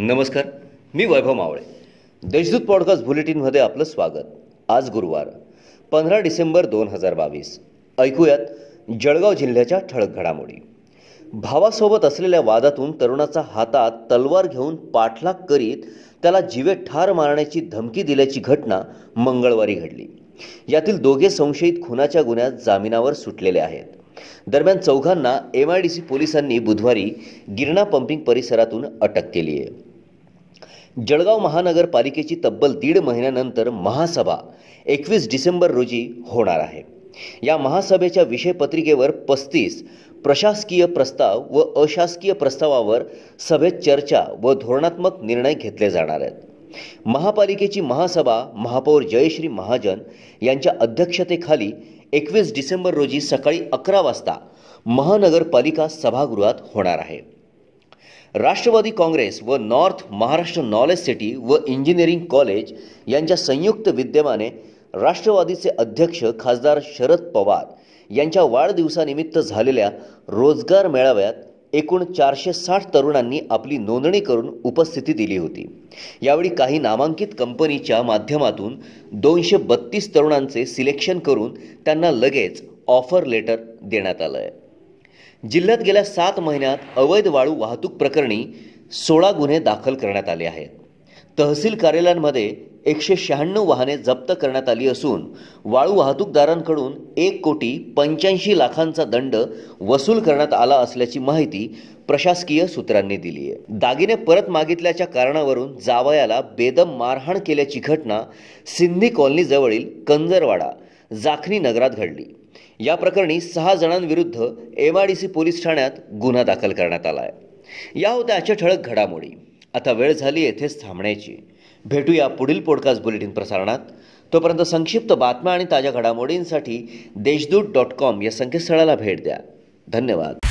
नमस्कार मी वैभव मावळे. देशदूत पॉडकास्ट बुलेटिनमध्ये आपलं स्वागत. आज गुरुवार पंधरा डिसेंबर दोन हजार बावीस. ऐकूयात जळगाव जिल्ह्याच्या ठळक घडामोडी. भावासोबत असलेल्या वादातून तरुणाचा हातात तलवार घेऊन पाठलाग करीत त्याला जीवे ठार मारण्याची धमकी दिल्याची घटना मंगळवारी घडली. यातील दोघे संशयित खुनाच्या गुन्ह्यात जामिनावर सुटलेले आहेत. दरम्यान चौघांना एम आय डी सी पोलिसांनी बुधवारी गिरणा पंपिंग परिसरातून अटक केली आहे जळगाव महानगरपालिकेची तब्बल दीड महिन्यानंतर महासभा एकवीस डिसेंबर रोजी होणार आहे. या महासभेच्या विषयपत्रिकेवर पस्तीस प्रशासकीय प्रस्ताव व अशासकीय प्रस्तावावर सभेत चर्चा व धोरणात्मक निर्णय घेतले जाणार आहेत. महापालिकेची महासभा महापौर जयश्री महाजन यांच्या अध्यक्षतेखाली एकवीस डिसेंबर रोजी सकाळी अकरा वाजता महानगरपालिका सभागृहात होणार आहे. राष्ट्रवादी काँग्रेस व नॉर्थ महाराष्ट्र नॉलेज सिटी व इंजिनिअरिंग कॉलेज यांच्या संयुक्त विद्यमाने राष्ट्रवादीचे अध्यक्ष खासदार शरद पवार यांच्या वाढदिवसानिमित्त झालेल्या रोजगार मेळाव्यात एकूण चारशे साठ तरुणांनी आपली नोंदणी करून उपस्थिती दिली होती. यावेळी काही नामांकित कंपनीच्या माध्यमातून दोनशे बत्तीस तरुणांचे सिलेक्शन करून त्यांना लगेच ऑफर लेटर देण्यात आलं आहे जिल्ह्यात गेल्या सात महिन्यात अवैध वाळू वाहतूक प्रकरणी सोळा गुन्हे दाखल करण्यात आले आहेत. तहसील कार्यालयांमध्ये एकशे शहाण्णव वाहने जप्त करण्यात आली असून वाळू वाहतूकदारांकडून एक कोटी पंच्याऐंशी लाखांचा दंड वसूल करण्यात आला असल्याची माहिती प्रशासकीय सूत्रांनी दिली आहे. दागिने परत मागितल्याच्या कारणावरून जावयाला बेदम मारहाण केल्याची घटना सिंधी कॉलनीजवळील कंजरवाडा जाखणी नगरात घडली. या प्रकरणी सहा जणांविरुद्ध M I D C police ठाण्यात गुन्हा दाखल करण्यात आला आहे या होत्या आजच्या ठळक घडामोडी. आता वेळ झाली येथेच थांबण्याची. भेटूया पुढील पॉडकास्ट बुलेटिन प्रसारणात. तोपर्यंत संक्षिप्त बातम्या आणि ताज्या घडामोडींसाठी देशदूत डॉट कॉम या संकेतस्थळाला भेट द्या. धन्यवाद.